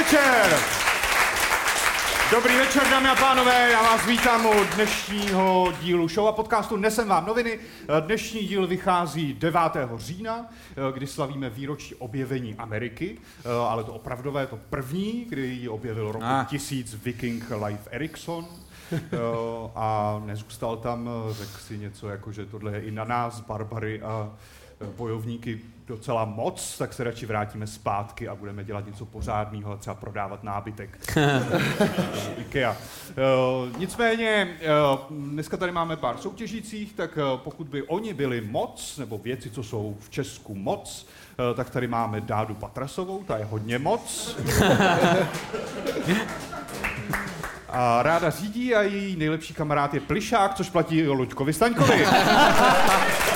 večer! Dobrý večer, dámy a pánové, já vás vítám u dnešního dílu show a podcastu Nesem vám noviny. Dnešní díl vychází 9. října, kdy slavíme výročí objevení Ameriky, ale to opravdové, to první, kdy ji objevil roku ah. 1000 Viking Life Ericsson. a nezůstal tam, řekl si něco jako, že tohle je i na nás, barbary a bojovníky docela moc, tak se radši vrátíme zpátky a budeme dělat něco pořádného, třeba prodávat nábytek. IKEA. Uh, nicméně, uh, dneska tady máme pár soutěžících, tak uh, pokud by oni byli moc, nebo věci, co jsou v Česku moc, tak tady máme Dádu Patrasovou, ta je hodně moc. A ráda řídí a její nejlepší kamarád je Plišák, což platí Luďkovi Staňkovi.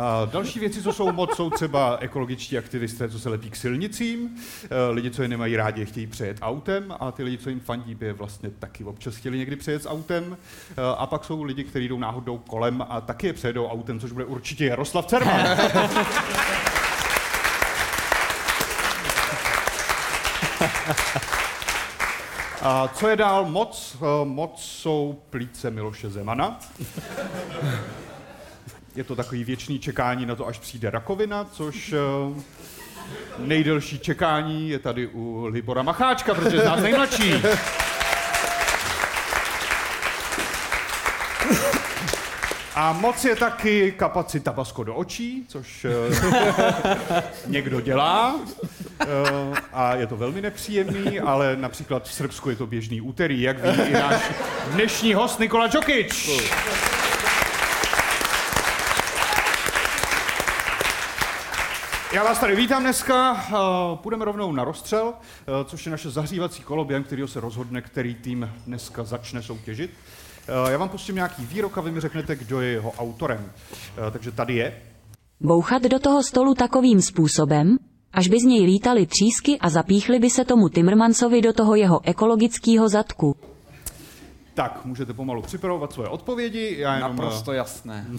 A další věci, co jsou moc, jsou třeba ekologičtí aktivisté, co se lepí k silnicím, e, lidi, co je nemají rádi, chtějí přejet autem a ty lidi, co jim fandí, by je vlastně taky občas chtěli někdy přejet s autem. E, a pak jsou lidi, kteří jdou náhodou kolem a taky je přejedou autem, což bude určitě Jaroslav Cerman. A co je dál moc? Eh, moc jsou plíce Miloše Zemana. Je to takový věčný čekání na to, až přijde rakovina, což eh, nejdelší čekání je tady u Libora Macháčka, protože z nás nejmladší. A moc je taky kapacita basko do očí, což uh, někdo dělá. Uh, a je to velmi nepříjemný, ale například v Srbsku je to běžný úterý, jak ví i náš dnešní host Nikola Djokic. Já vás tady vítám dneska. Uh, půjdeme rovnou na rozstřel, což je naše zahřívací kolo, během kterého se rozhodne, který tým dneska začne soutěžit. Eh, já vám pustím nějaký výrok a vy mi řeknete, kdo je jeho autorem. Eh, takže tady je. Bouchat do toho stolu takovým způsobem, až by z něj lítaly třísky a zapíchly by se tomu Timmermansovi do toho jeho ekologického zadku. Tak, můžete pomalu připravovat svoje odpovědi. Já jenom... Naprosto jasné.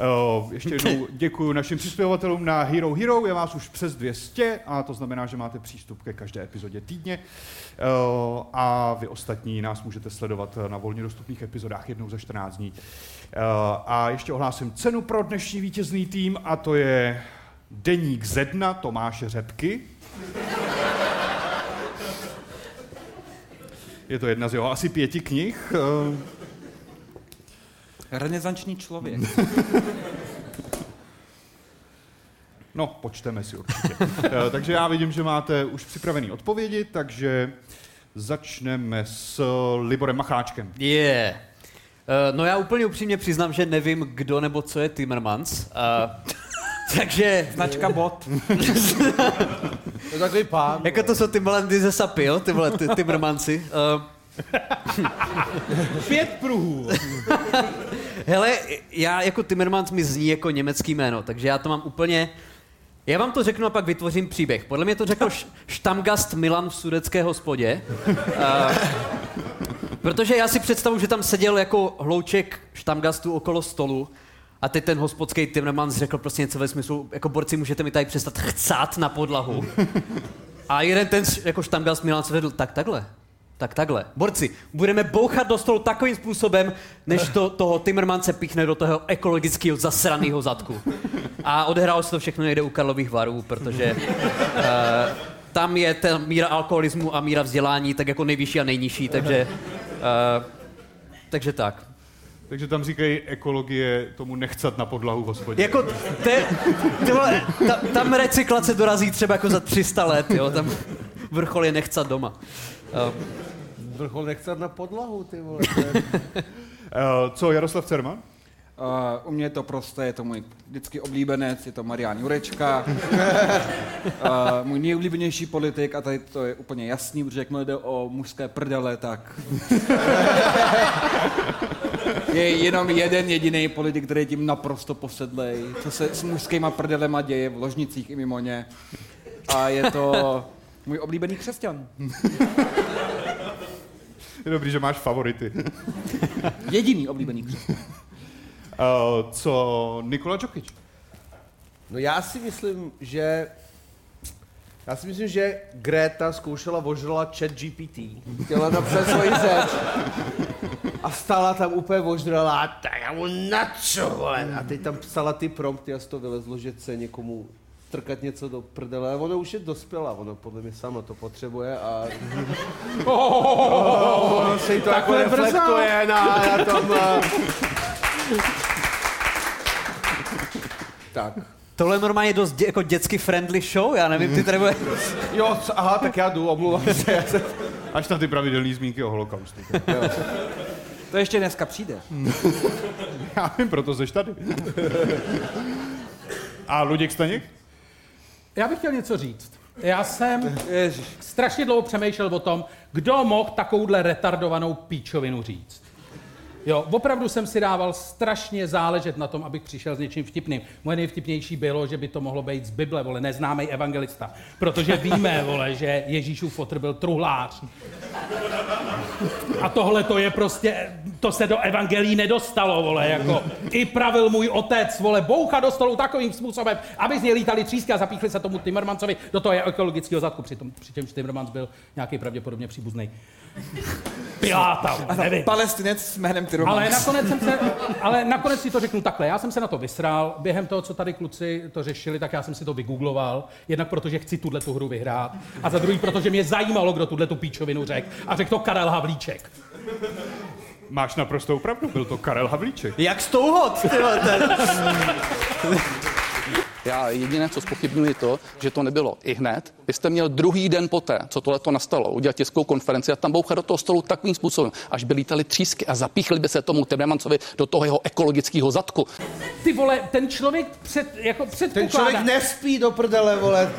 Uh, ještě jednou děkuji našim přispěvatelům na Hero Hero, je vás už přes 200 a to znamená, že máte přístup ke každé epizodě týdně uh, a vy ostatní nás můžete sledovat na volně dostupných epizodách jednou za 14 dní. Uh, a ještě ohlásím cenu pro dnešní vítězný tým a to je Deník Zedna Tomáše Řepky. Je to jedna z jeho asi pěti knih. Uh, Renesanční člověk. No, počteme si určitě. Eh, takže já vidím, že máte už připravené odpovědi, takže začneme s Liborem Macháčkem. Je. Yeah. Uh, no já úplně upřímně přiznám, že nevím, kdo nebo co je Timmermans. Uh, takže... Značka bot. to je takový pán. Jako to jsou ty malendy ze Sapil, ty vole, ty Timmermansi. Uh, Pět pruhů. Hele, já jako Timmermans mi zní jako německý jméno, takže já to mám úplně... Já vám to řeknu a pak vytvořím příběh. Podle mě to řekl štamgast Milan v sudecké hospodě. Uh, protože já si představu, že tam seděl jako hlouček štamgastu okolo stolu a teď ten hospodský Timmermans řekl prostě něco ve smyslu, jako borci, můžete mi tady přestat chcát na podlahu. A jeden ten jako štamgast Milan se vedl, tak takhle. Tak takhle. Borci, budeme bouchat do stolu takovým způsobem, než to toho Timmermance píchne do toho ekologického zasraného zadku. A odehrálo se to všechno někde u Karlových varů, protože uh, tam je ta míra alkoholismu a míra vzdělání tak jako nejvyšší a nejnižší, takže, uh, takže tak. Takže tam říkají ekologie tomu nechcat na podlahu v hospodě. Jako, te, te, ta, tam recyklace dorazí třeba jako za 300 let, jo, tam vrchol je nechcat doma. Uh, vrchol nechcat na podlahu, ty vole. Eh, co, Jaroslav Cerman? Uh, u mě je to prostě, je to můj vždycky oblíbenec, je to Marian Jurečka, uh, můj nejoblíbenější politik a tady to je úplně jasný, protože jakmile jde o mužské prdele, tak je jenom jeden jediný politik, který je tím naprosto posedlej, co se s mužskýma prdelema děje v ložnicích i mimo ně. A je to můj oblíbený křesťan. Je dobrý, že máš favority. Jediný oblíbený křesťan. co Nikola Jokic? No já si myslím, že já si myslím, že Greta zkoušela ožrala chat GPT. Chtěla napsat svoji řeč. A stala tam úplně ožrala, tak já mu na vole. A teď tam psala ty prompty a z toho vylezlo, že chce někomu strkat něco do prdele. A ona už je dospělá, ona podle mě sama to potřebuje a... Oh, se jí to jako reflektuje na, na tom... a- Tak. Tohle je normálně dost dě, jako dětsky friendly show, já nevím, ty tady bude... Jo, co- aha, tak já jdu, omlouvám se. Já jsem... Až na ty pravidelné zmínky o holokaustu. To ještě dneska přijde. Já vím, proto jsi tady. A Luděk Staněk? Já bych chtěl něco říct. Já jsem Ježiš. strašně dlouho přemýšlel o tom, kdo mohl takovouhle retardovanou píčovinu říct. Jo, opravdu jsem si dával strašně záležet na tom, abych přišel s něčím vtipným. Moje nejvtipnější bylo, že by to mohlo být z Bible, vole, neznámý evangelista. Protože víme, vole, že Ježíšův fotr byl truhlář. A tohle to je prostě, to se do evangelí nedostalo, vole, jako. I pravil můj otec, vole, boucha do stolu takovým způsobem, aby z něj lítali třísky a zapíchli se tomu Timmermansovi do toho ekologického zadku, přitom, přičemž Timmermans byl nějaký pravděpodobně příbuzný. Piláta, nevím. Palestinec s jménem Tyromans. Ale nakonec, jsem se, ale nakonec si to řeknu takhle. Já jsem se na to vysral. Během toho, co tady kluci to řešili, tak já jsem si to vygoogloval. Jednak protože chci tuhle tu hru vyhrát. A za druhý, protože mě zajímalo, kdo tuhle tu píčovinu řekl. A řekl to Karel Havlíček. Máš naprostou pravdu, byl to Karel Havlíček. Jak stouhot, ty vole, ten. Já jediné, co spochybnuju, je to, že to nebylo i hned. Vy jste měl druhý den poté, co tohle to nastalo, udělat tiskovou konferenci a tam bouchat do toho stolu takovým způsobem, až by lítali třísky a zapíchli by se tomu Timmermansovi do toho jeho ekologického zadku. Ty vole, ten člověk před, jako Ten předpokládá... člověk nespí do prdele, vole.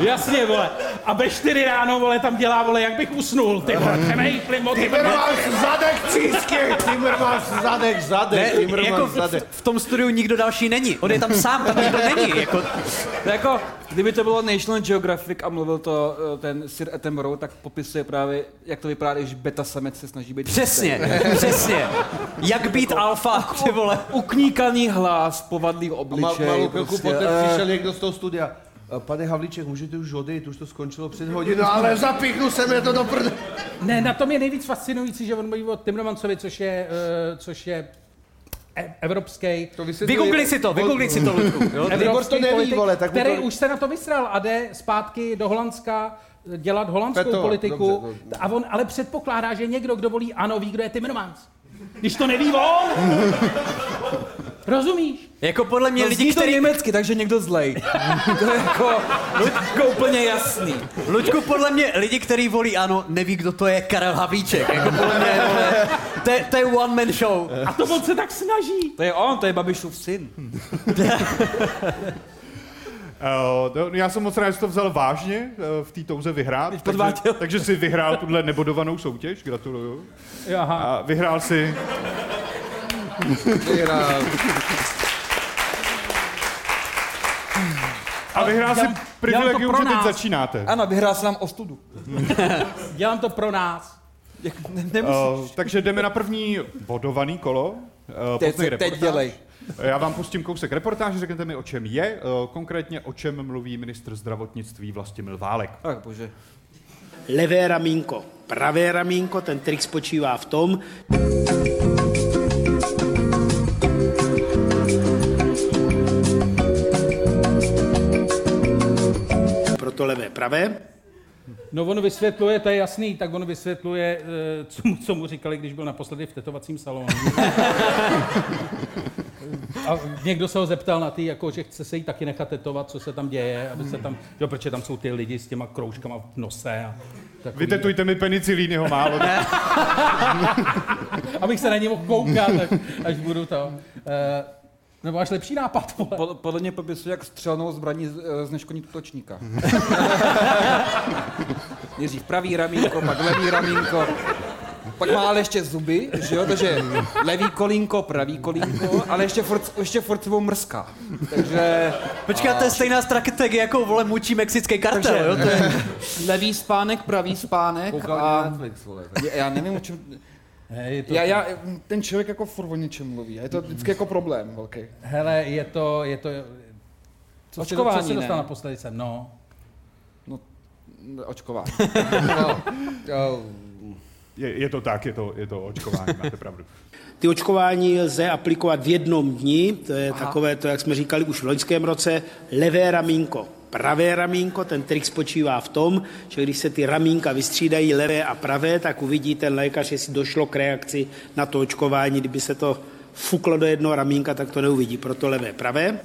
Jasně, vole. A ve čtyři ráno, vole, tam dělá, vole, jak bych usnul, ty vole. Přemýšlím, moc Timmermans zadek třísky, Timmermans zadek, zadek, Ne, Timmermans jako v, zadek. v, tom studiu nikdo další není. On je tam sám, tam nikdo není. Jako, To jako, kdyby to bylo National Geographic a mluvil to eh, ten Sir Attenborough, tak popisuje právě, jak to vypadá, když beta samec se snaží být přesně, přesně. Jak být alfa, ty vole. ukníkaný hlas, povadlý Ma, obličej. malou chvilku prostě, poté eh, přišel někdo z toho studia. "Eh, Pane Havlíček, můžete už odejít, už to skončilo před hodinou, ale zapíchnu se mě to do prdele. Ne, na tom je nejvíc fascinující, že on mluví o Timmermansovi, což je, uh, což je e- evropský To vysvětluje- Vygoogli si to, vygoogli si to, Ludku. Jo? Libor to neví, politik, vole, tak mu který to- už se na to vysral a jde zpátky do Holandska dělat holandskou Peto, politiku. dobře, dobře. A on ale předpokládá, že někdo, kdo volí ano, ví, kdo je Timmermans. Když to neví on. Rozumíš? Jako podle mě No, lidi, kteří... německy, takže někdo zlej. to je jako, jako úplně jasný. Luďku, podle mě lidi, kteří volí ano, neví, kdo to je Karel Havlíček. Jako podle mě, vole, to, je, to je one man show. A to on se tak snaží. To je on, to je Babišův syn. Uh, no, já jsem moc rád, že jsi to vzal vážně uh, v té touze vyhrát. Takže, podváděl. takže jsi vyhrál tuhle nebodovanou soutěž, gratuluju. Aha. A vyhrál si a vyhrál si privilegium, že teď začínáte. Ano, vyhrál jsem nám ostudu. Dělám to pro nás. Jak, ne, nemusíš. Uh, takže jdeme na první bodovaný kolo. Uh, teď, se- teď dělej. Já vám pustím kousek reportáže, řeknete mi, o čem je, uh, konkrétně o čem mluví ministr zdravotnictví Vlastimil Válek. Ach, bože. levé ramínko, pravé ramínko. Ten trik spočívá v tom, proto levé, pravé. No on vysvětluje, to je jasný, tak on vysvětluje, eh, co mu, co mu říkali, když byl naposledy v tetovacím salonu. A někdo se ho zeptal na ty, jako, že chce se jí taky nechat tetovat, co se tam děje, aby se tam, jo, protože tam jsou ty lidi s těma kroužkama v nose a takový, Vytetujte mi penicilínyho málo. abych se na něj mohl koukat, až, až budu to. Uh, nebo máš lepší nápad, vole. Pod, podle mě popisuje jak střelnou zbraní z, z neškodní tutočníka. Nejdřív pravý ramínko, pak levý ramínko. Pak má ale ještě zuby, že jo, takže levý kolínko, pravý kolínko, ale ještě furt, ještě furt sebou mrská. Takže Počkej, to je stejná strategie, jako vole mučí mexický kartel, Takže- jo? To je... levý spánek, pravý spánek Koukal a Netflix, vole. já, já nevím, o čem... Ne, je to, Já, já, ten člověk jako furt o něčem mluví. a Je to vždycky jako problém velký. Hele, je to, je to, co Očkování, jsi, co jsi dostal naposledy sem, no. Očkování. No, jo, Je, je to tak, je to, je to očkování, máte pravdu. Ty očkování lze aplikovat v jednom dni, to je Aha. takové to, jak jsme říkali už v loňském roce, levé ramínko, pravé ramínko. Ten trik spočívá v tom, že když se ty ramínka vystřídají levé a pravé, tak uvidí ten lékař, jestli došlo k reakci na to očkování. Kdyby se to fuklo do jednoho ramínka, tak to neuvidí, proto levé, pravé.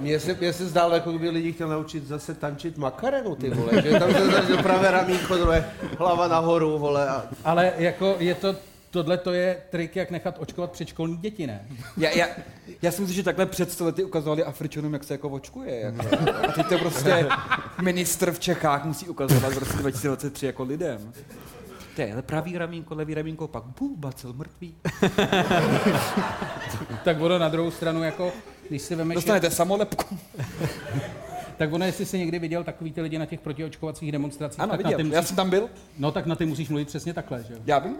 Mně se, mně se zdálo, jako by lidi chtěl naučit zase tančit makarenu, ty vole, že tam se zase pravé ramínko, druhé hlava nahoru, vole, a Ale jako je to, tohle to je trik, jak nechat očkovat předškolní děti, ne? Já, já, já si myslím, že takhle před sto lety ukazovali Afričanům, jak se jako očkuje. Jako. A teď to prostě ministr v Čechách musí ukazovat v roce 2023 jako lidem. To je pravý ramínko, levý ramínko, pak bu, bacil mrtvý. Tak ono na druhou stranu, jako, když si vemeš, Dostanete samolepku. tak ono, jestli jsi někdy viděl takový ty lidi na těch protiočkovacích demonstracích, Ano, tak na viděl. ty Já musíš, jsem tam byl. no tak na ty musíš mluvit přesně takhle, že jo? Já vím.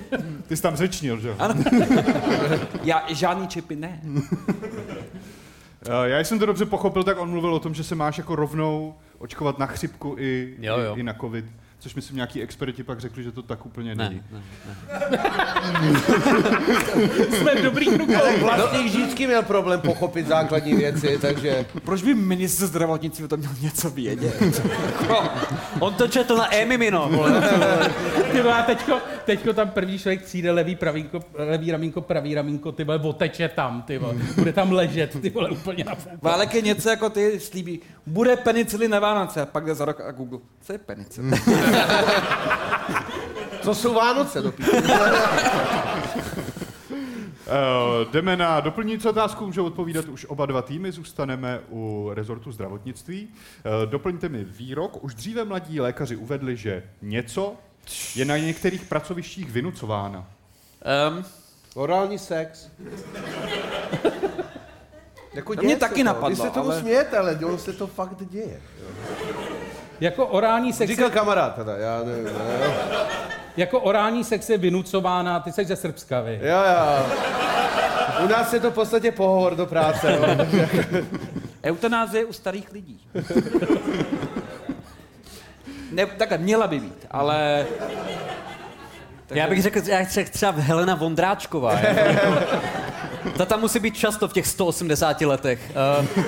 Ty jsi tam řečnil, že jo? Ano. Já žádný čipy ne. Eh, Já jsem to dobře pochopil, tak on mluvil o tom, že se máš jako rovnou očkovat na chřipku i, Jo, jo. i, i na covid. Což myslím, nějaký experti pak řekli, že to tak úplně Ne, není. ne. Jsme v dobrých rukou. tak vlastník Žíčky měl problém pochopit základní věci, takže... Proč by ministr zdravotnictví o tom měl něco vědět? On to četl na e-mimino, vole. Ty vole, a teďko, teďko tam první člověk přijde, levý, pravínko, levý ramínko, pravý ramínko, ty vole, oteče tam, ty vole. Bude tam ležet, ty vole, úplně na. Válek je něco jako ty slíbí. Bude penicilin na Vánoce. A pak jde za rok a Google. Co je penicilin? Co jsou Vánoce do? Uh, jdeme na doplňující otázku, můžou odpovídat už oba dva týmy, zůstaneme u rezortu zdravotnictví. Uh, doplňte mi výrok. Už dříve mladí lékaři uvedli, že něco je na některých pracovištích vynucováno. Um, Orální sex. Jako mě taky to. napadlo, Vy se tomu ale- smějete, ale ono se to fakt děje. Jako orální sex, Říkal kamarád teda, já nevím. Ne? jako orální sex je vynucována, ty jsi ze Srbska, vy. Jo, jo. U nás je to v podstatě pohovor do práce. Jo. Eutanázie u starých lidí. Ne, takhle, měla by být, ale... já bych řekl, já řekl třeba Helena Vondráčková. Ta tam musí být často v těch 180 letech. Uh,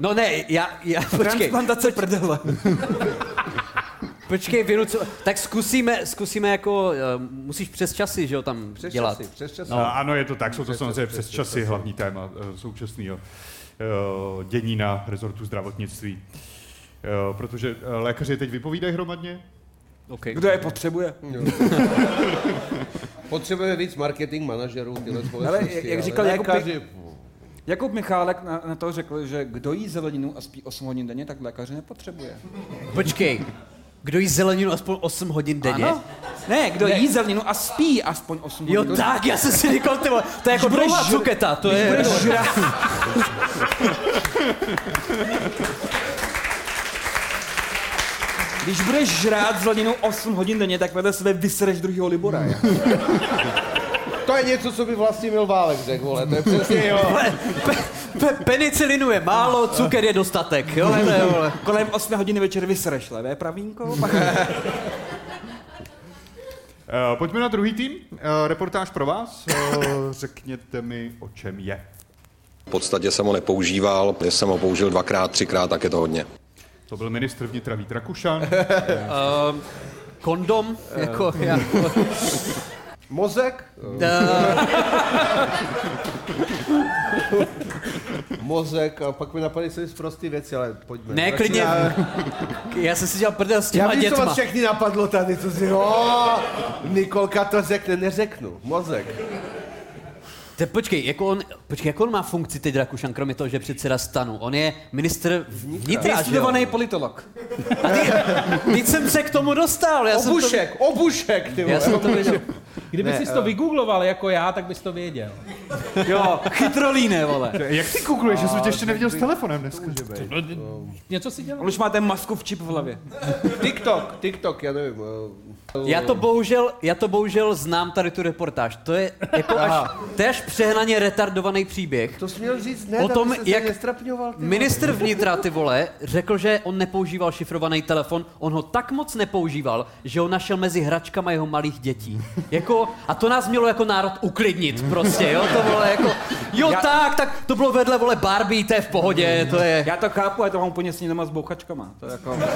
no ne, já, já počkej, Transplantace prdele. počkej, vynucu, tak zkusíme, zkusíme jako, uh, musíš přes časy, že jo, tam Přes dělat. časy, přes časy. No. Ano, je to tak, jsou to Přes samozřejmě časy, přes přes časy časy. hlavní téma uh, současného uh, dění na rezortu zdravotnictví. Uh, protože uh, lékaři teď vypovídají hromadně, Okay. Kdo je potřebuje? Potřebujeme víc marketing manažerů tyhle společnosti. Ale jak- jak ale říkal Jakub lékaři, Jakub Michálek na, na to řekl, že kdo jí zeleninu a spí 8 hodin denně, tak lékaře nepotřebuje. Počkej, kdo jí zeleninu aspoň 8 hodin denně? Ano? Ne, kdo jí zeleninu a spí aspoň 8 Jo, hodin. tak, já jsem si říkal, ty vole, to je jako dlouhá žr- cuketa, to je... Když budeš žrát zeleninu 8 hodin denně, tak vedle sebe vysereš druhýho Libora. jako. To je něco, co by vlastně měl Válek řekl, vole, to je přesně jo. Pe, pe, penicilinu je málo, cuker je dostatek, jo? To je, vole. Kolem 8 hodiny večer vysereš levé pravínko, pak Uh, pojďme na druhý tým. Uh, reportáž pro vás. Uh, řekněte mi, o čem je. V podstatě jsem ho nepoužíval, když jsem ho použil dvakrát, třikrát, tak je to hodně. To byl ministr vnitra Vít Rakušan. Uh, kondom, jako, já, Mozek? Mozek, a pak mi napadaly se zprostý věci, ale pojďme. ne, klidně, já jsem si dělal prdel s Já těma vím, co vás dětma. všechny napadlo tady, co si, o, Nikolka to řekne, neřeknu. Mozek. Te, počkej, jako on, počkej, jak on má funkci teď Rakušan, kromě toho, že je předseda stanu? On je ministr vnitra, že jo? vystudovaný politolog. A ty, teď jsem se k tomu dostal, já jsem to, Obušek, obušek, ty já jsem to věděl. Kdyby Ne, jsi to eh. vygoogloval jako já, tak bys to věděl. Jo, chytrolíne, vole. Jak ty googluješ, že jsem tě ještě neviděl s telefonem dneska? No, něco si dělal? On už má ten maskov čip v hlavě. TikTok, TikTok, já nevím. eh, Já to bohužel, já to bohužel znám tady tu reportáž. To je jako až, to je až přehnaně retardovaný příběh. To jsi měl říct ne, O tom, jak ministr vnitra, ty vole, řekl, že on nepoužíval šifrovaný telefon. On ho tak moc nepoužíval, že ho našel mezi hračkama jeho malých dětí. Jako, a to nás mělo jako národ uklidnit prostě, jo, to vole jako, jo Já- tak, tak to bylo vedle, vole, Barbie, to je v pohodě, to je... Já to chápu, ale to mám úplně s s bouchačkama. To je jako...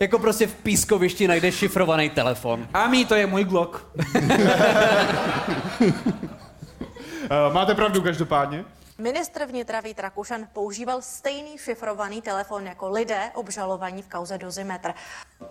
Jako prostě v pískovišti najdeš šifrovaný telefon. A mí, to je můj Glock. Uh, máte pravdu každopádně? Ministr vnitra Vít Rakušan používal stejný šifrovaný telefon jako lidé obžalovaní v kauze Dozimetr.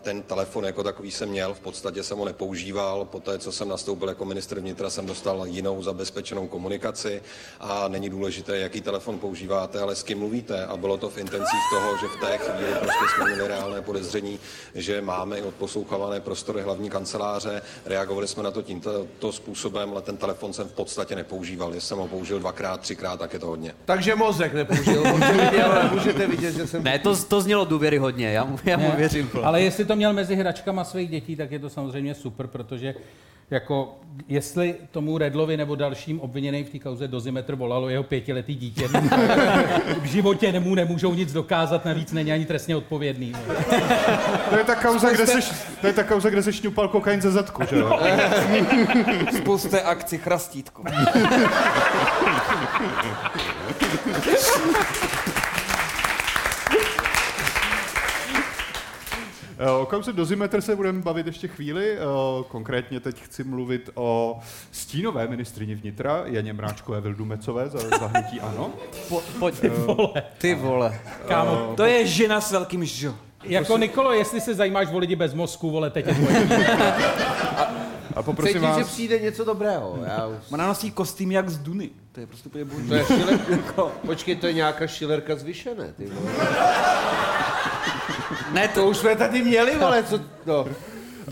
Ten telefon jako takový jsem měl, v podstatě jsem ho nepoužíval. Poté, co jsem nastoupil jako ministr vnitra, jsem dostal jinou zabezpečenou komunikaci a není důležité, jaký telefon používáte, ale s kým mluvíte. A bylo to v intencích toho, že v té chvíli prostě jsme měli reálné podezření, že máme i odposlouchávané prostory hlavní kanceláře. Reagovali jsme na to tímto to způsobem, ale ten telefon jsem v podstatě nepoužíval. Jsem ho použil dvakrát, třikrát, tak je to hodně. Takže mozek nepoužil, můžete vidět, ale můžete vidět, že jsem... Ne, to, to znělo důvěryhodně, já mu, já mu Ne, věřím. Ale jestli to měl mezi hračkama svých dětí, tak je to samozřejmě super, protože jako, jestli tomu Redlovi nebo dalším obviněným v té kauze dozimetr volalo jeho pětiletý dítě, v životě nemu nemůžou nic dokázat, navíc není ani trestně odpovědný. To je ta kauza, kde seš, to je ta kauza, kde se šňupal kokain ze zadku, že jo? Spouste akci chrastítku. O kauze Dozimetr se budeme bavit ještě chvíli. Eh, Konkrétně teď chci mluvit o stínové ministrině vnitra, Janě Mráčkové Vildumecové za, za hnutí ANO. Po, pojď, ty vole. Kámo, To je žena s velkým žo. jako Nikolo, jestli se zajímáš o lidi bez mozku, vole, teď je tvoje. A poprosím Cítím, že vás, přijde něco dobrého. Já už... Ona nosí kostým jak z Duny. To je prostě úplně boží. To je šiller... Počkej, to je nějaká šilerka zvyšené, ty vole. Ne, To to, už jsme tady měli, vole, co... No.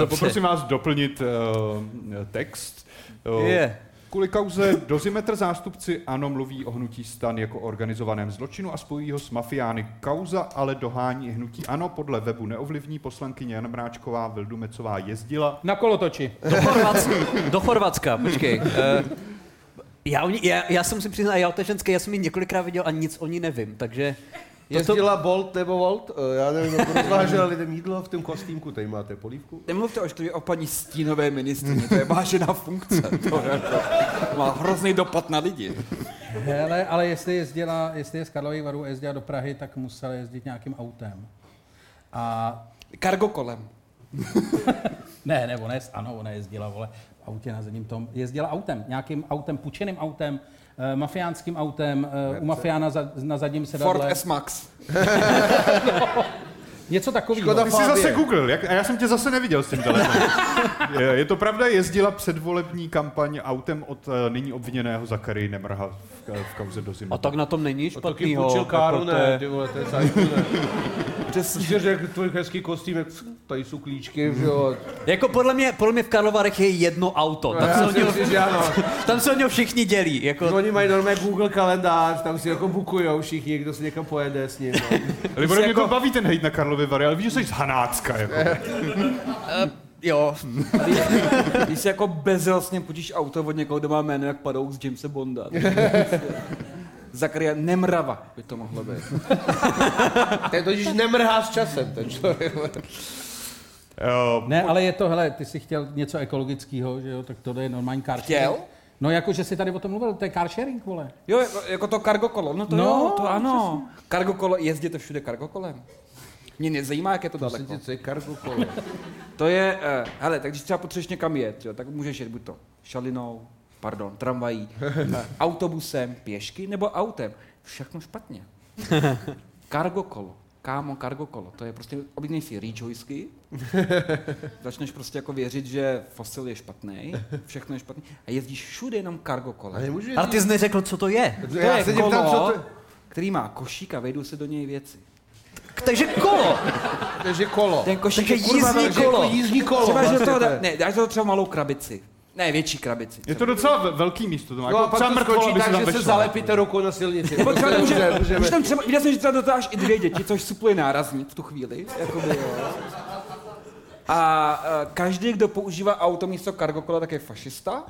a poprosím vás doplnit uh, text. Eh, Je. Kvůli kauze Dozimetr zástupci ANO mluví o hnutí stan jako organizovaném zločinu a spojí ho s mafiány. Kauza ale dohání hnutí ANO podle webu neovlivní poslankyně Jana Mráčková Vildumecová jezdila Na kolotoči. do, Chorvatska, do Chorvatska, počkej. Uh, já, já, já se musím přiznat, já o té ženské, já jsem ji několikrát viděl a nic o ní nevím, takže... Jezdila Bolt nebo Volt? Eh, Já nevím, jako rozvážela lidem jídlo v tom kostýmku, tady máte polívku. Nemluvte ošklivě o paní stínové ministrině, to je vážená funkce. To je jako, má hrozný dopad na lidi. Hele, ale jestli jezdila, jestli je z Karlových varů a jezdila do Prahy, tak musela jezdit nějakým autem. A Kargo kolem. ne, ne, ona je, ano, ona jezdila, vole, v autě na zadním tom. Jezdila autem, nějakým autem, pučeným autem, mafiánským autem, eh, u mafiána za, na zadním sedadle. Ford S-Max. Něco takového. Škoda Ty jsi zase Google, jak, a já jsem tě zase neviděl s tím telefonem. je, je to pravda, jezdila předvolební kampaň autem od uh, nyní obviněného Zakary Nemrha v, ka- v kauze do A tak na tom není Taky špatnýho. půjčil káru, jako to ne, je- ty vole, to je. Přesně. Řekl tvůj hezký kostým, jak tady jsou klíčky, že jo. Jako podle mě, podle mě v Karlovarech je jedno auto. Tam, se o něho, tam se o něho všichni dělí. Jako, Oni mají normálně Google kalendář, tam si jako bukujou všichni, kdo se někam pojede s ním. No. Libore, mě jako- to baví ten hejt na Karlovy Vary, ale víš, že jsi z Hanácka. Jako. jo. Když si jako bezelsně půjčíš auto od někoho, kdo má jméno jak padou z Jamesa Bonda. Zakaria Nemrava by to mohlo být. Ten totiž nemrhá s časem, ten člověk. Uh, Ne, ale je to, hele, ty jsi chtěl něco ekologického, že jo, tak tohle je normální car sharing. Chtěl? No jako, že jsi tady o tom mluvil, to je car sharing, vole. Jo, jako, to cargo kolo, no to No, jo, to ano. Cargo kolo, jezděte všude cargo kolem. Mě nezajímá, jak je to Prosím daleko. tě, co je cargo kolo? To je, uh, hele, tak když třeba potřebuješ někam jet, jo, tak můžeš jet buď to šalinou, pardon, tramvají, eh, autobusem, pěšky nebo autem. Všechno špatně. Cargo kolo. Kámo, cargo kolo. To je prostě, objednej si whisky, začneš prostě jako věřit, že fosil je špatný, všechno je špatný a jezdíš všude jenom cargo kolo. Ale ty jsi neřekl, co to je. To Já je kolo, ptám, co to- který má košík a vejdou se do něj věci. Takže kolo. Takže kolo. Ten košík Takže je jízdní kolo. Jako jízdní kolo. Třeba, že to ne, dáš do toho třeba malou krabici. Ne, větší krabici. Je to docela ve- velký místo, to má. No a Jako třeba to mrtvola skočí by se tak, tam že se zalepíte rukou na silnici. Nebo třeba, může, můžeme. může tam třeba, viděl jsem, že třeba dotáš i dvě děti, což supluje nárazník v tu chvíli. Jakoby, jo. A uh, každý, kdo používá auto místo cargo kola, tak je fašista.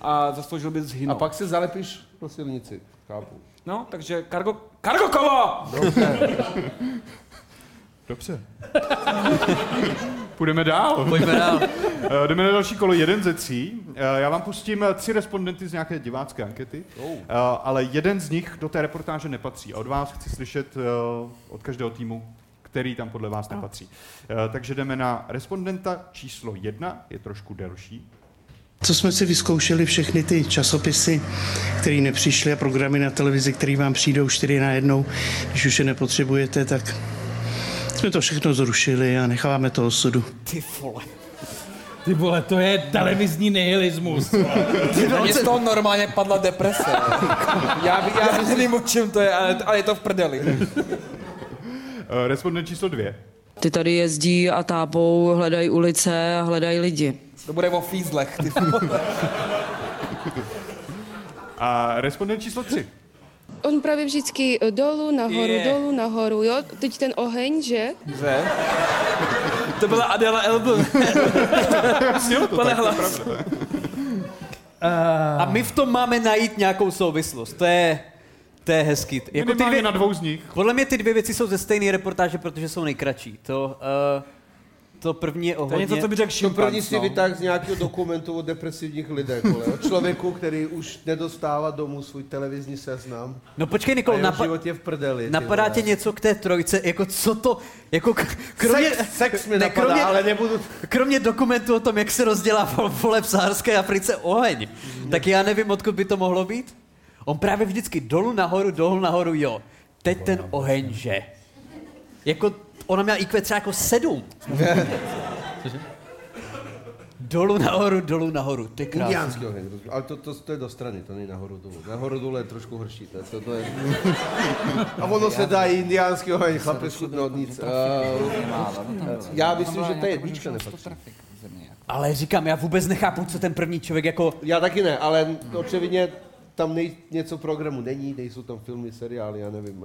A zasloužil by A zhynout. pak se zalepíš na silnici. Chápu. No, takže cargo, cargo kolo! Dobře. Půjdeme dál. Pojďme dál. Eh, Jdeme na další kolo, jeden ze tří. Eh, Já vám pustím eh, tři respondenty z nějaké divácké ankety, Eh, ale jeden z nich do té reportáže nepatří. A od vás chci slyšet od každého týmu, který tam podle vás nepatří. Eh, Takže jdeme na respondenta číslo jedna, je trošku delší. Co jsme si vyzkoušeli všechny ty časopisy, které nepřišly a programy na televizi, které vám přijdou čtyři na jednou, když už je nepotřebujete, tak jsme to všechno zrušili a necháváme to osudu. Ty vole. Ty vole, to je televizní nihilismus. Mně z toho normálně padla deprese. já, by, já bych nevím, o čem to je, ale, ale je to v prdeli. Eh, Respondent číslo dvě. Ty tady jezdí a tápou, hledají ulice a hledají lidi. To bude o fízlech. Ty. A respondent číslo tři. On právě vždycky eh, dolů, nahoru, Je. yeah. dolů, nahoru, jo? Teď ten oheň, že? Že? To byla Adela Elbl. To tak, to je hlas. pravda. A my v tom máme najít nějakou souvislost. To je, to je hezký. Jako ty Minimálně dvě, na dvou z nich. podle mě ty dvě věci jsou ze stejné reportáže, protože jsou nejkratší. To, uh, to první je o To je něco, co by řekl To první si no. vytáhl z nějakého dokumentu o depresivních lidech, vole. O člověku, který už nedostává domů svůj televizní seznam. No počkej, Nikol, napa- život je v prdeli. napadá tě něco k té trojce, jako co to, jako k- kromě, Sex, sex mi ne, napadá, kromě, ale nebudu... kromě dokumentu o tom, jak se rozdělával vole v Saharské Africe oheň, tak já nevím, odkud by to mohlo být. On právě vždycky dolů nahoru, dolů nahoru, jo. Teď ten oheň, že? Jako, ona měla IQ třeba jako sedm. dolů nahoru, dolů nahoru, ty krásný. Indiánský oheň, rozumím. ale to, to, to, je do strany, to není nahoru dolů. Nahoru dolů je trošku horší, to, to, to je... A ono se dá i indiánský oheň, chlapec, no nic. Uh, já myslím, že to je jednička nepatří. Ale říkám, já vůbec nechápu, co ten první člověk jako... Já taky ne, ale očividně tam nej, něco programu není, nejsou tam filmy, seriály, já nevím.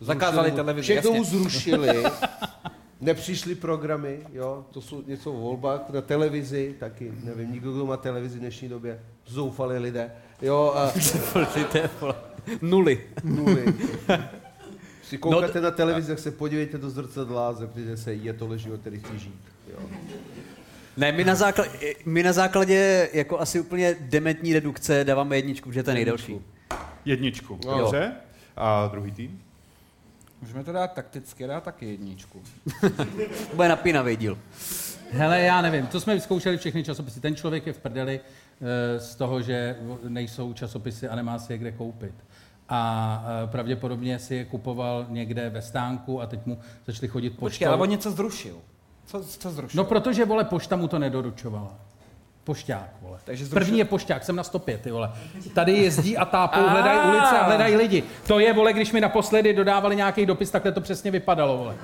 Zakázali televizi, Všechno mu zrušili, nepřišly programy, jo, to jsou něco o volbách na televizi, taky, nevím, nikdo, kdo má televizi v dnešní době, zoufalí lidé, jo, a Nuly. nuly. Si koukáte na televizi, tak se podívejte do zrcadla zeptejte se, je tohle život, který chci žít. Jo. Ne, my na, základě, my na základě jako asi úplně dementní redukce dáváme jedničku, že to je nejdelší. Jedničku. No. Dobře. A druhý tým? Můžeme to dát takticky, dát taky jedničku. To bude napínavý díl. Hele, já nevím, to jsme vyzkoušeli všechny časopisy. Ten člověk je v prdeli eh, z toho, že nejsou časopisy a nemá si je kde koupit. A eh, pravděpodobně si je kupoval někde ve stánku a teď mu začali chodit poštou. Počkej, ale on něco zrušil. Co, co zrušil? No protože, vole, pošta mu to nedoručovala. Pošťák, vole. Takže zrušil- První je pošťák, jsem na 105, ty vole. Tady jezdí a tápou, hledají ulice a hledají lidi. To je, vole, když mi naposledy dodávali nějaký dopis, takhle to přesně vypadalo, vole.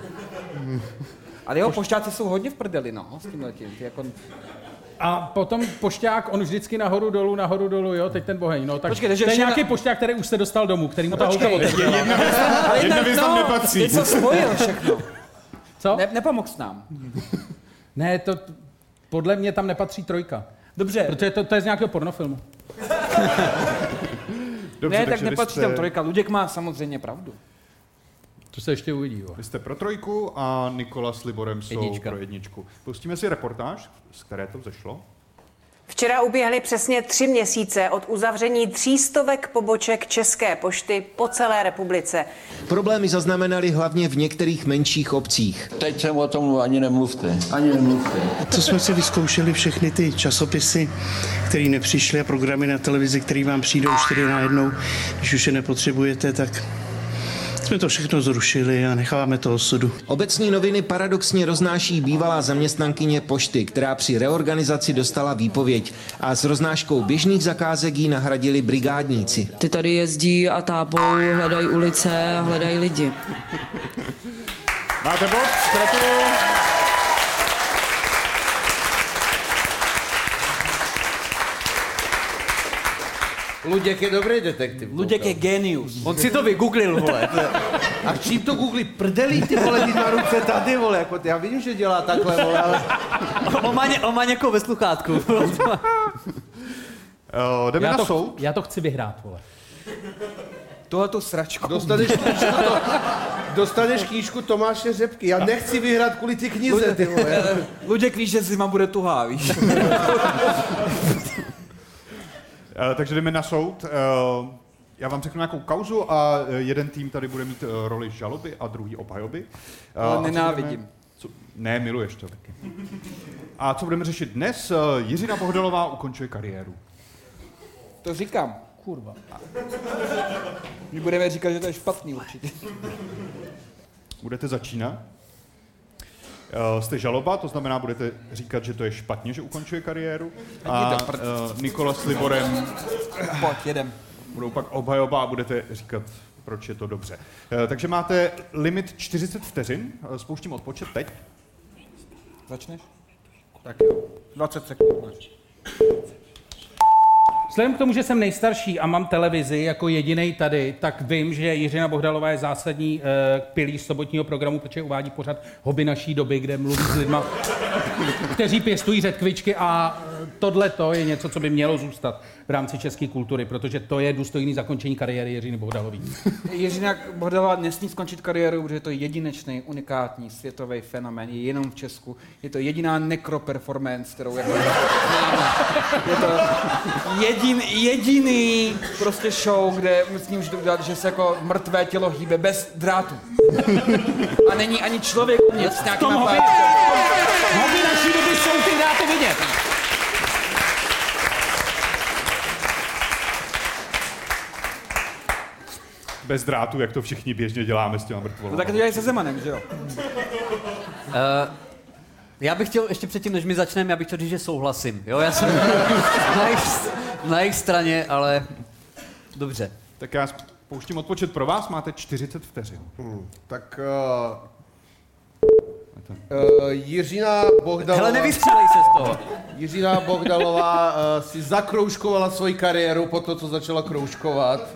Ale jeho pošťáci jsou hodně v prdeli, no, s tím letím. Ty jako... A potom pošťák, on vždycky nahoru dolů, nahoru dolů, jo, teď ten boheň. No, tak Počkej, takže to je nějaký na- pošťák, který už se dostal domů, který mu ta holka otevřela. ale Jedna věc tam no, nepatří. Něco spojil všechno. Co? Ne, nepomohl s nám. Ne, to podle mě tam nepatří trojka. Dobře, Protože to, to je z nějakého pornofilmu. Dobře, ne, tak nepatří jste- tam trojka. Luděk má samozřejmě pravdu. To se ještě uvidí, vole. Vy jste pro trojku a Nikola s Liborem jsou Jednička. pro jedničku. Pustíme si reportáž, z které to vzešlo. Včera uběhly přesně tři měsíce od uzavření třístovek poboček České pošty po celé republice. Problémy zaznamenali hlavně v některých menších obcích. Teď jsem o tom ani nemluvte. Ani nemluvte. Co jsme si vyzkoušeli všechny ty časopisy, které nepřišly a programy na televizi, které vám přijdou čtyři na jednou, když už je nepotřebujete, tak jsme to všechno zrušili a necháváme to osudu. Obecní noviny paradoxně roznáší bývalá zaměstnankyně pošty, která při reorganizaci dostala výpověď a s roznáškou běžných zakázek ji nahradili brigádníci. Ty tady jezdí a tápou, hledají ulice a hledají lidi. Máte bod? Gratuluju. Luděk je dobrý detektiv. Luděk je genius. On si to vygooglil, vole. A čím to googlí? Prdelí ty vole, mít na ruce tady, vole, jako já vidím, že dělá takhle, vole, ale... On má, ně, on má někoho ve sluchátku. Uh, jdeme já na to, soud. Já to chci vyhrát, vole. Tohle to sračku. Dostaneš knížku, to, dostaneš knížku Tomáše Řepky. Já nechci vyhrát kvůli ty knize, ty vole. Luděk víš, že zima bude tuhá, víš. Uh, takže jdeme na soud. Uh, já vám řeknu nějakou kauzu a eh, jeden tým tady bude mít roli žaloby a druhý obhajoby. Ale nenávidím. budeme- Co, ne, miluješ to taky. A co budeme řešit dnes? Jiřina Bohdalová ukončuje kariéru. To říkám. Kurva. My budeme říkat, že to je špatný určitě. Budete začínat? Uh, jste žaloba, to znamená, budete říkat, že to je špatně, že ukončuje kariéru. A uh, Nikola s Liborem Pojď, jedem. budou pak obhajoba a budete říkat, proč je to dobře. Uh, takže máte limit 40 vteřin, Uh, spouštím odpočet teď. Začneš? Tak jo. 20 sekund. máš. Vzhledem k tomu, že jsem nejstarší a mám televizi jako jediný tady, tak vím, že Jiřina Bohdalová je zásadní uh, pilíř sobotního programu, protože uvádí pořad Hobby naší doby, kde mluví s lidma, kteří pěstují řetkvičky a tohle to je něco, co by mělo zůstat v rámci české kultury, protože to je důstojný zakončení kariéry Jiřiny Bohdalový. Jiřina Bohdalová nesmí skončit kariéru, protože je to jedinečný, unikátní světový fenomén, je jenom v Česku. Je to jediná nekroperformance, kterou jako. Je to jedin, jediný prostě show, kde s ním můžete udělat, že se jako mrtvé tělo hýbe bez drátu. A není ani člověk tom hobby, hobby naší doby jsou ty dráty vidět. Bez drátu, jak to všichni běžně děláme s těma mrtvolama. No tak to dělají se Zemanem, že jo? Uh, já bych chtěl, ještě předtím, než my začneme, já bych chtěl říct, že souhlasím. Jo, já jsem na jejich, na jejich straně, ale dobře. Tak já pouštím odpočet pro vás, máte 40 vteřin. Hmm, tak uh, uh, Jiřina Bohdalová... Hele, nevystřílej se z toho. Jiřina Bohdalová uh, si zakroužkovala svoji kariéru po to, co začala kroužkovat.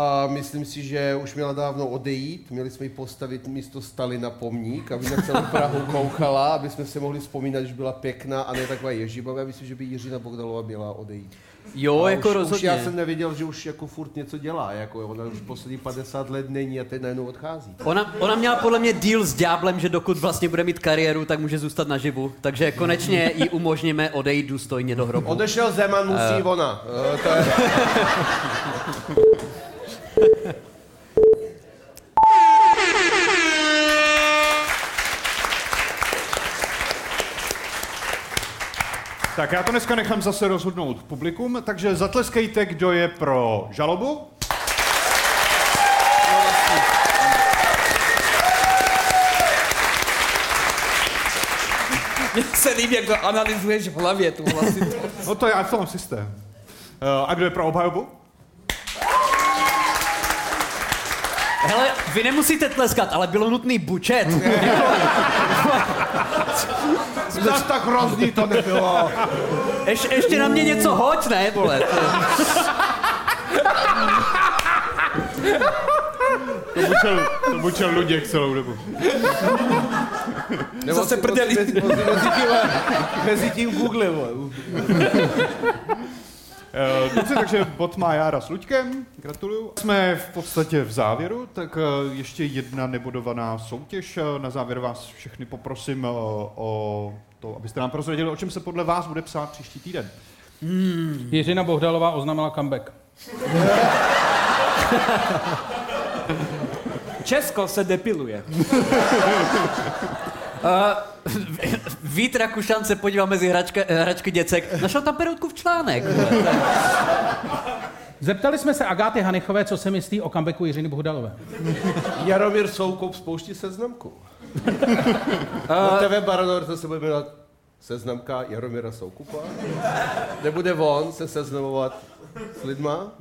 A myslím si, že už měla dávno odejít. Měli jsme jí postavit místo Stalina pomník, aby na celou Prahu kouchala, aby jsme si mohli vzpomínat, že byla pěkná a ne taková ježibavá. Myslím, že by Jiřina Bohdalová měla odejít. Jo, a jako už, rozhodně. Už já jsem nevěděl, že už jako furt něco dělá. Jako ona už poslední 50 let není a teď najednou odchází. Ona, ona měla podle mě deal s ďáblem, že dokud vlastně bude mít kariéru, tak může zůstat naživu. Takže konečně jí umožníme odejít důstojně do hrobu. Odešel Zeman, musí Eh. ona. Uh, to je... Tak já to dneska nechám zase rozhodnout publikum, takže zatleskejte, kdo je pro žalobu. Mně se líbí, jak to analyzuješ v hlavě, tu vlastně. No to je, v tom systém. Eh, A kdo je pro obhajobu? Hele, vy nemusíte tleskat, ale bylo nutný bučet. Zas tak hrozný to nebylo. Ješ, ještě na mě něco hoď, ne, vole. To bučel, to bučel Luděk celou dobu. Nebo Zase si- prdeli. Mezi, mezi, mezi, tím, mezi tím Google, vole. Eh, Dobře, takže bod má Jára s Luďkem, gratuluju. Jsme v podstatě v závěru, tak eh, ještě jedna nebodovaná soutěž. Eh, Na závěr vás všechny poprosím o to, abyste nám prozradili, o čem se podle vás bude psát příští týden. Jiřina Bohdalová oznámila comeback. Česko se depiluje. Uh, Vít Rakušan se podíval mezi hračka, hračky děcek. Našel tam peroutku v článek. Zeptali jsme se Agáty Hanichové, co se myslí o comebacku Jiřiny Bohdalové. Jaromír Soukup spouští seznamku. Na TV Baranor to se bude jmenovat seznamka Jaromíra Soukupa. Nebude on se seznamovat s lidma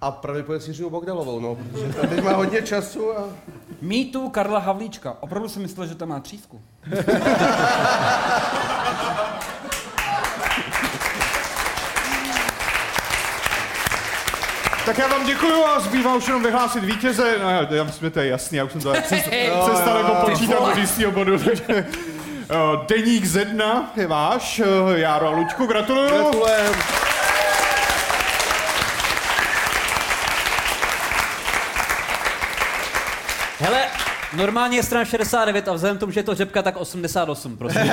a pravděpodobně s Jiřinou Bogdalovou, no, protože ta teď má hodně času a... Mýtu Karla Havlíčka. Opravdu si myslel, že to má třísku. Tak já vám děkuju a zbývá už jenom vyhlásit vítěze. No, já, já myslím, že to je jasný, já už jsem to přestal jako počítat od jistého bodu. Takže, eh, Deník ze dna je váš. Eh, Járo a Luďku, gratuluju. Gratulujem. Hele, normálně je strana 69 a vzhledem k tomu, že je to řepka, tak 88, prosím.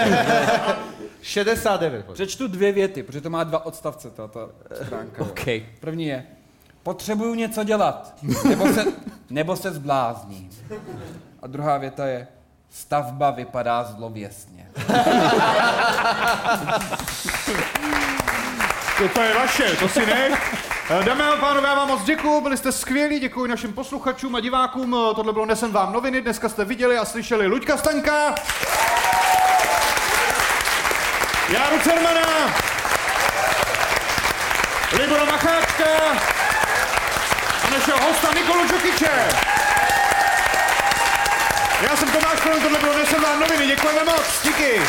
69. Přečtu dvě věty, protože to má dva odstavce, tato stránka. OK. První je, potřebuju něco dělat, nebo se, nebo se zblázním. A druhá věta je, stavba vypadá zlověsně. To, je vaše, to si. Eh, Dámy a pánové, já vám moc děkuju, byli jste skvělí, děkuji našim posluchačům a divákům. Tohle bylo Nesem vám noviny, dneska jste viděli a slyšeli Luďka Staňka, Járu Cermana, Libora Macháčka našeho hosta Nikolu Čukiče. Já jsem Tomáš Kolem, tohle bylo Nesem noviny, děkujeme moc, díky.